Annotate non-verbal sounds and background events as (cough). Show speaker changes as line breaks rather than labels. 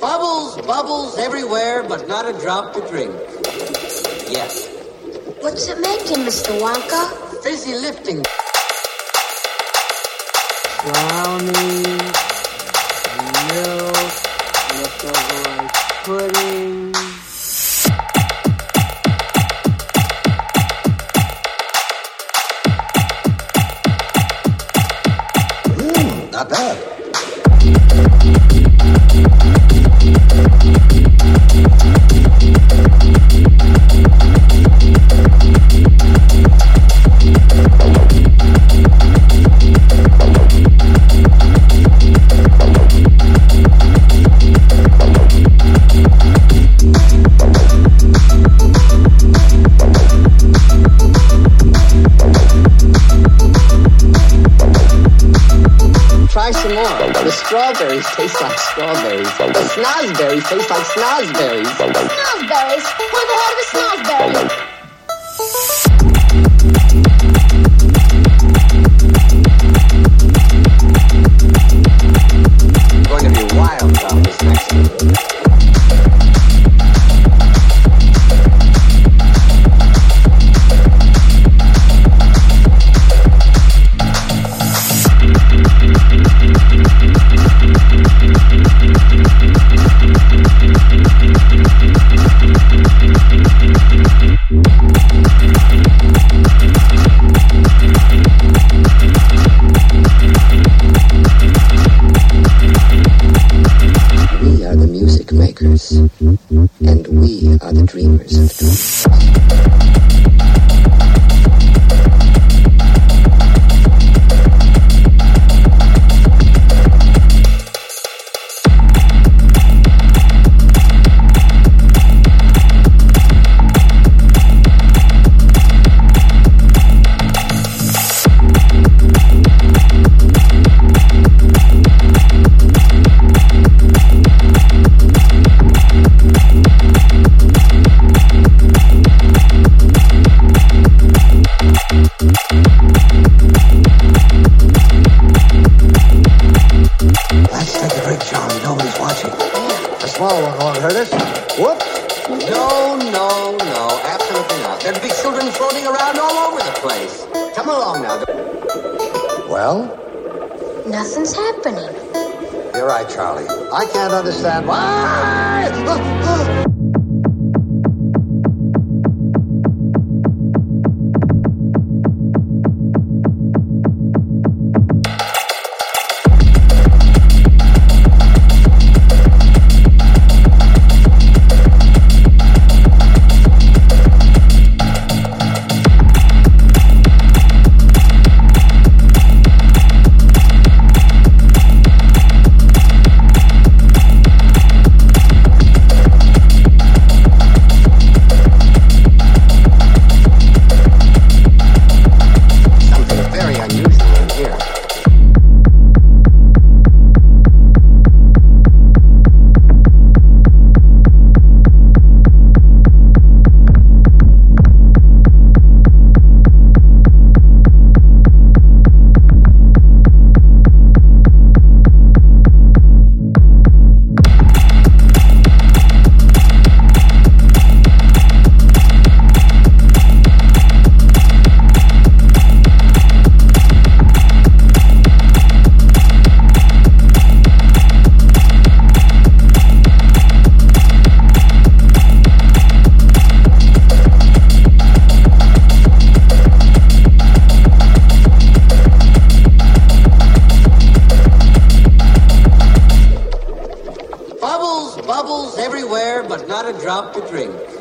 Bubbles, bubbles everywhere, but not a drop to drink. Yes.
What's it making, Mr. Wonka?
Fizzy lifting.
brownies, milk, leftover rice pudding.
Not bad.
Try some more. The strawberries taste like strawberries. The snozzberries taste like snozzberries.
Snozzberries? Never heard of a
snozzberry. Makers, and we are the dreamers of dreams.
Small one won't hurt us. Whoops.
No, no, no. Absolutely not. There'd be children floating around all over the place. Come along now.
Well,
Nothing's happening.
you're right, Charlie. I can't understand why. (laughs)
everywhere, but not a drop to drink.